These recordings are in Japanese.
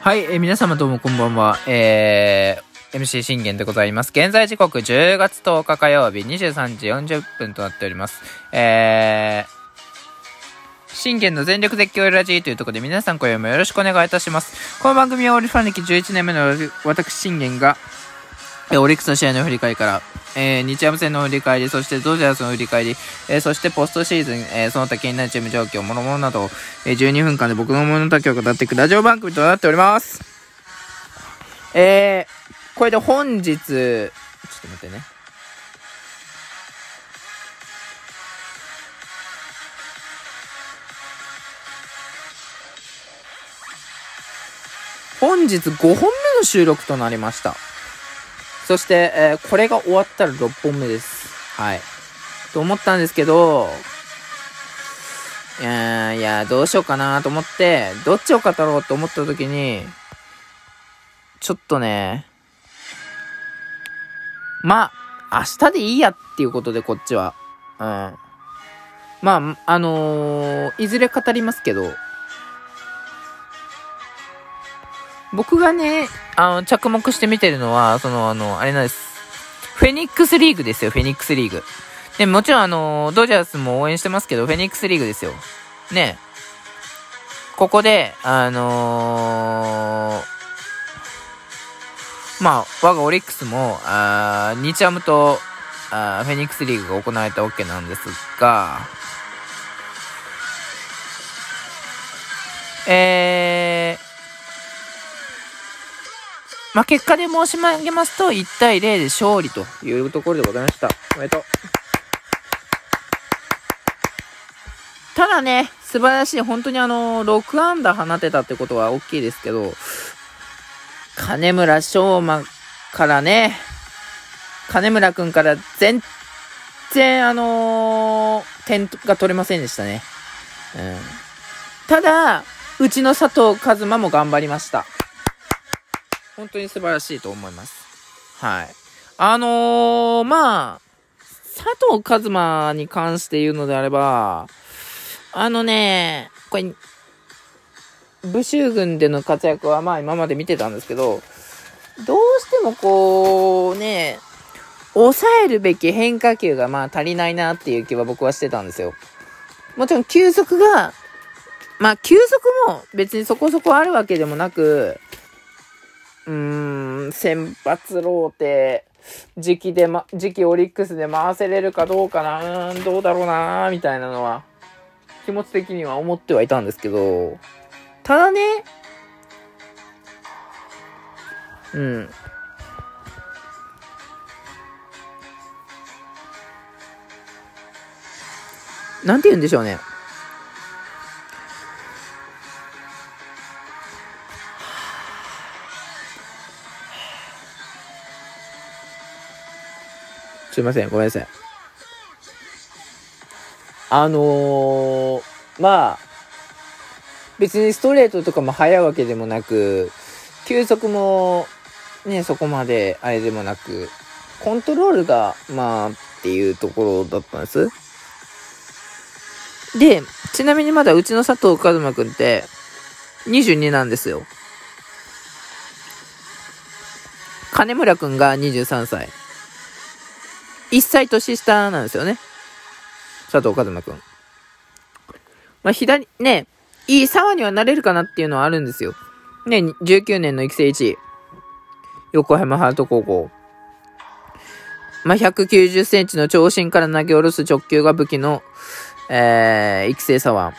はい、えー皆様どうもこんばんは。えー、MC 信玄でございます。現在時刻10月10日火曜日23時40分となっております。えー、信玄の全力絶叫ラジーというところで皆さん今夜もよろしくお願いいたします。この番組はオリファン歴11年目の私信玄が、オリックスの試合の振り返りから、えー日ハム戦の振り返り、そしてドジャースの振り返り、えーそしてポストシーズン、えーその他気になるチーム状況、諸々などを、えー12分間で僕の思いの丈を語っていくラジオ番組となっております。えー、これで本日、ちょっと待ってね。本日5本目の収録となりました。そして、えーこれが終わったら6本目です。はい。と思ったんですけど、いやいや、どうしようかなと思って、どっちを語ろうと思った時に、ちょっとね、まあ、明日でいいやっていうことで、こっちは。うん。まあ、あのーいずれ語りますけど、僕がね、あの、着目して見てるのは、その、あの、あれなんです。フェニックスリーグですよ、フェニックスリーグ。で、もちろんあの、ドジャースも応援してますけど、フェニックスリーグですよ。ね。ここで、あのーまあ、我がオリックスも、あー日ハムと、あフェニックスリーグが行われたわけなんですが、えー、まあ、結果で申し上げますと、1対0で勝利というところでございました。おめでとう。ただね、素晴らしい。本当にあの、6安打放てたってことは大きいですけど、金村翔馬からね、金村くんから全然あのー点が取れませんでしたね。うん。ただ、うちの佐藤和馬も頑張りました。本当に素晴らしいと思います。はい。あのー、まあ、佐藤和馬に関して言うのであれば、あのね、これ、武州軍での活躍はまあ今まで見てたんですけど、どうしてもこう、ね、抑えるべき変化球がまあ足りないなっていう気は僕はしてたんですよ。もちろん球速が、まあ球速も別にそこそこあるわけでもなく、うん、先発ローテ、時期でま、時期オリックスで回せれるかどうかな、うん、どうだろうな、みたいなのは、気持ち的には思ってはいたんですけど、ただね、うん。なんて言うんでしょうね。すいません、ごめんなさい。あのー、まあ、別にストレートとかも速いわけでもなく、球速もね、そこまであれでもなく、コントロールが、まあ、っていうところだったんです。で、ちなみにまだうちの佐藤和馬くんって、22なんですよ。金村くんが23歳。1歳年下なんですよね。佐藤和馬くん。まあ、左、ね、いい沢にはなれるかなっていうのはあるんですよ。ね、19年の育成1位。横浜ハート高校。まあ、190センチの長身から投げ下ろす直球が武器の、えー、育成左腕。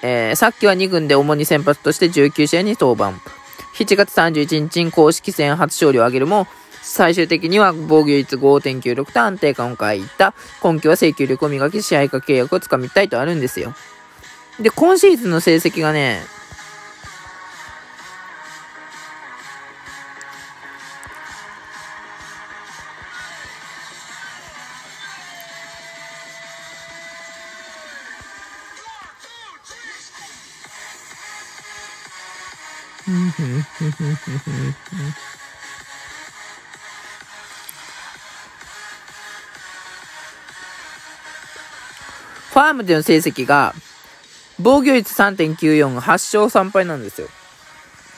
えー、さっきは2軍で主に先発として19試合に登板。7月31日に公式戦初勝利を挙げるも、最終的には防御率5.96と安定感を欠いた。今季は制球力を磨き、試合化契約をつかみたいとあるんですよ。で、今シーズンの成績がね、ファームでの成績が、防御率3.94、8勝3敗なんですよ。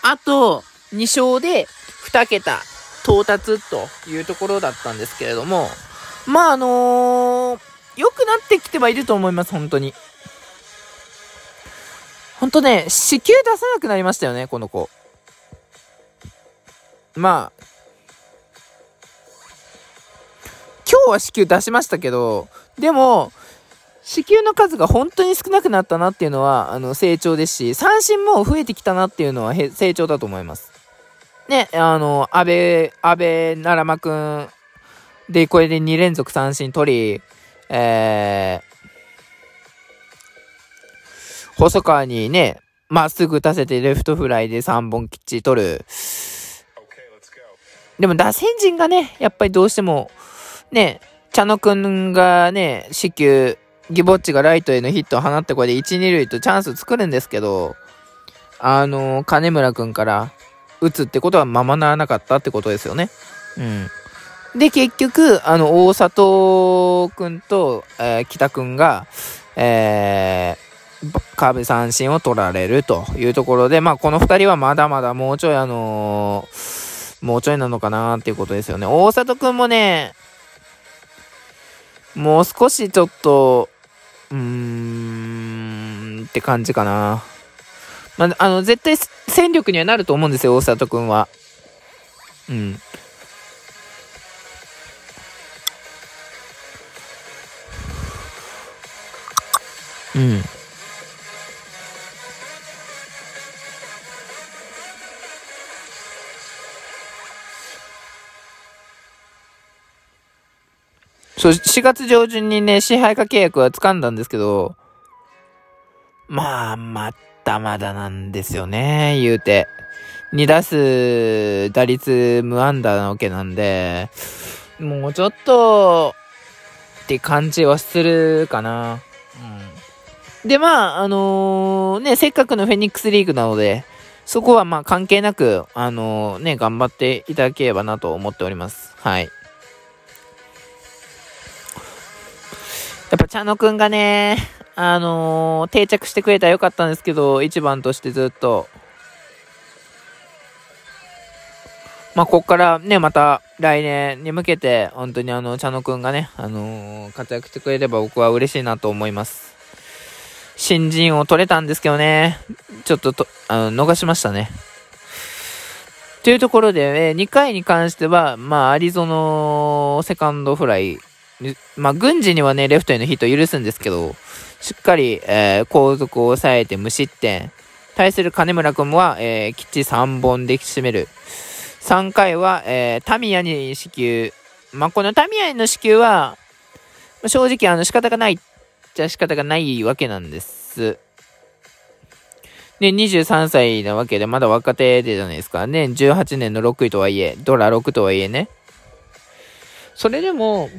あと、2勝で2桁到達というところだったんですけれども、まああのー、良くなってきてはいると思います、本当に。本当ね、子宮出さなくなりましたよね、この子。まあ、今日は子宮出しましたけど、でも、子宮の数が本当に少なくなったなっていうのは、あの、成長ですし、三振も増えてきたなっていうのは成長だと思います。ね、あの、安倍、安倍奈良間くんで、これで2連続三振取り、えー、細川にね、まっすぐ打たせてレフトフライで3本きっちり取る。でも打線陣がね、やっぱりどうしても、ね、茶野くんがね、死球、ギボッチがライトへのヒットを放ってこれで1、2塁とチャンス作るんですけど、あのー、金村くんから打つってことはままならなかったってことですよね。うん。で、結局、あの、大里くんと、えー、北くんが、えー、カーブ三振を取られるというところで、まあ、この二人はまだまだもうちょいあのー、もうちょいなのかなっていうことですよね。大里くんもね、もう少しちょっと、うん、って感じかな。まあ、あの、絶対戦力にはなると思うんですよ、大里くんは。うん。うん。そう、4月上旬にね、支配下契約は掴んだんですけど、まあ、まだまだなんですよね、言うて。2打数、打率無安打なわけなんで、もうちょっと、って感じはするかな。うん。で、まあ、あのー、ね、せっかくのフェニックスリーグなので、そこはまあ関係なく、あのー、ね、頑張っていただければなと思っております。はい。やっぱ茶野くんがね、あのー、定着してくれたらよかったんですけど、1番としてずっと。まあ、こっからね、また来年に向けて、本当にあの、茶野くんがね、あのー、活躍してくれれば僕は嬉しいなと思います。新人を取れたんですけどね、ちょっとと、あの、逃しましたね。というところで、えー、2回に関しては、まあ、アリゾノセカンドフライまあ、軍事にはね、レフトへのヒットを許すんですけど、しっかり、えー、後続を抑えて無失点。対する金村君は、えー、きっちり3本で締める。3回は、えー、タミヤに支給。まあ、このタミヤへの支給は、まあ、正直あの仕方がないじゃ仕方がないわけなんです。で、23歳なわけで、まだ若手でじゃないですかね。18年の6位とはいえ、ドラ6とはいえね。それでも、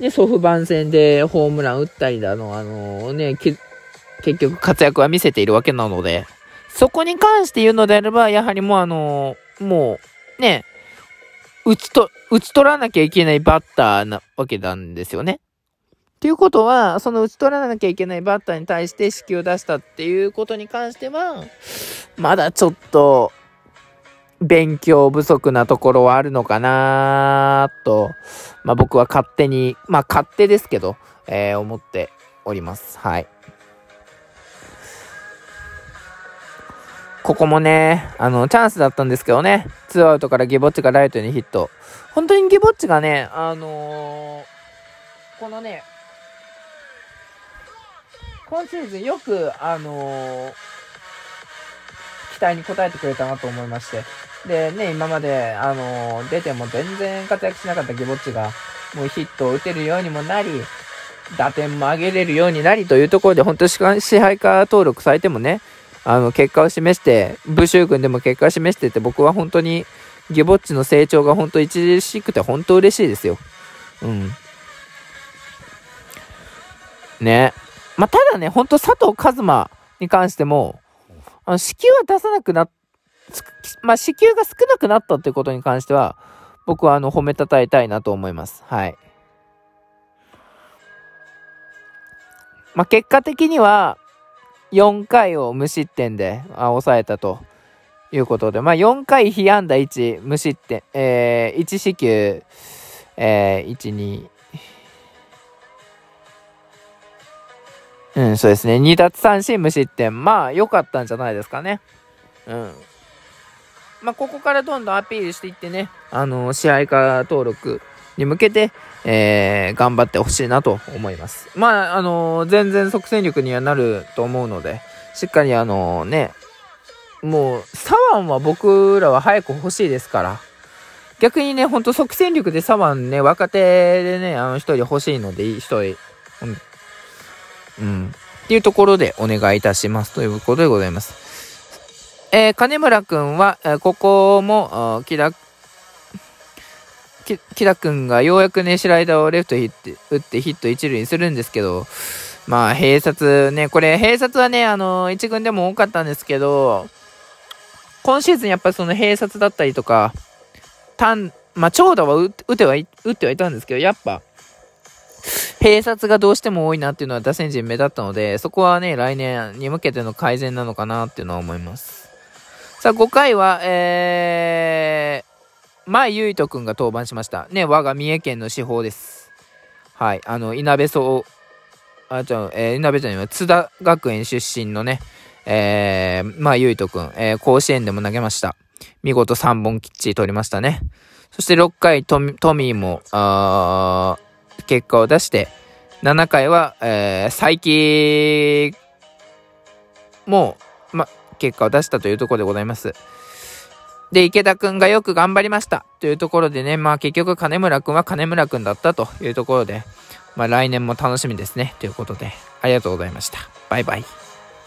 で、ソフバン戦でホームラン打ったりだの、あのー、ね、結局活躍は見せているわけなので、そこに関して言うのであれば、やはりもうあのー、もう、ね、打ちと、打ち取らなきゃいけないバッターなわけなんですよね。ということは、その打ち取らなきゃいけないバッターに対して指揮を出したっていうことに関しては、まだちょっと、勉強不足なところはあるのかなと、まあ僕は勝手に、まあ勝手ですけど、えー、思っております。はい。ここもね、あの、チャンスだったんですけどね、ツーアウトからゲボッチがライトにヒット。本当にゲボッチがね、あのー、このね、今シーズンよく、あのー、期待に応えてくれたなと思いまして。でね、今まで、あのー、出ても全然活躍しなかったゲボッチが、もうヒットを打てるようにもなり、打点も上げれるようになりというところで、本当に支配下登録されてもね、あの、結果を示して、ブシュー君でも結果を示してて、僕は本当に、ゲボッチの成長が本当著しくて、本当嬉しいですよ。うん。ね。まあ、ただね、本当佐藤一馬に関しても、あの、子宮は出さなくなっまあ、支給が少なくなったってことに関しては、僕はあの、褒めたたえたいなと思います。はい。まあ、結果的には、4回を無失点であ抑えたということで、まあ、4回被安打1、無失点、えー、1四球、えー、1、2、うん、そうですね。2奪三振無失点。まあ、良かったんじゃないですかね。うん。まあ、ここからどんどんアピールしていってね、あのー、試合化登録に向けて、えー、頑張ってほしいなと思います。まあ、あの、全然即戦力にはなると思うので、しっかりあのね、もう、左腕は僕らは早く欲しいですから。逆にね、ほんと即戦力で左腕ね、若手でね、あの一人欲しいので、一人、うん。っていうところでお願いいたします。ということでございます。えー、金村くんは、え、ここも、木田、木田くんがようやくね、スライダーをレフトヒット打ってヒット一塁にするんですけど、まあ、併殺ね、これ、併殺はね、あの、一軍でも多かったんですけど、今シーズンやっぱその併殺だったりとか、単、まあ、長打は打ってはい、打ってはいたんですけど、やっぱ、併殺がどうしても多いなっていうのは打線陣目立ったので、そこはね、来年に向けての改善なのかなっていうのは思います。さあ、5回は、えー、前優斗くんが登板しました。ね、我が三重県の司法です。はい、あの、稲部総、あ、じゃあ、えー、稲部ちゃんは津田学園出身のね、えー、まあ、ゆいとくん、えー、甲子園でも投げました。見事3本きっちり取りましたね。そして6回トミーも、あ結果を出して、7回は、えー、再起も、ま、結果を出したというところでございます。で、池田くんがよく頑張りましたというところでね、まあ結局金村くんは金村くんだったというところで、まあ来年も楽しみですね。ということで、ありがとうございました。バイバイ。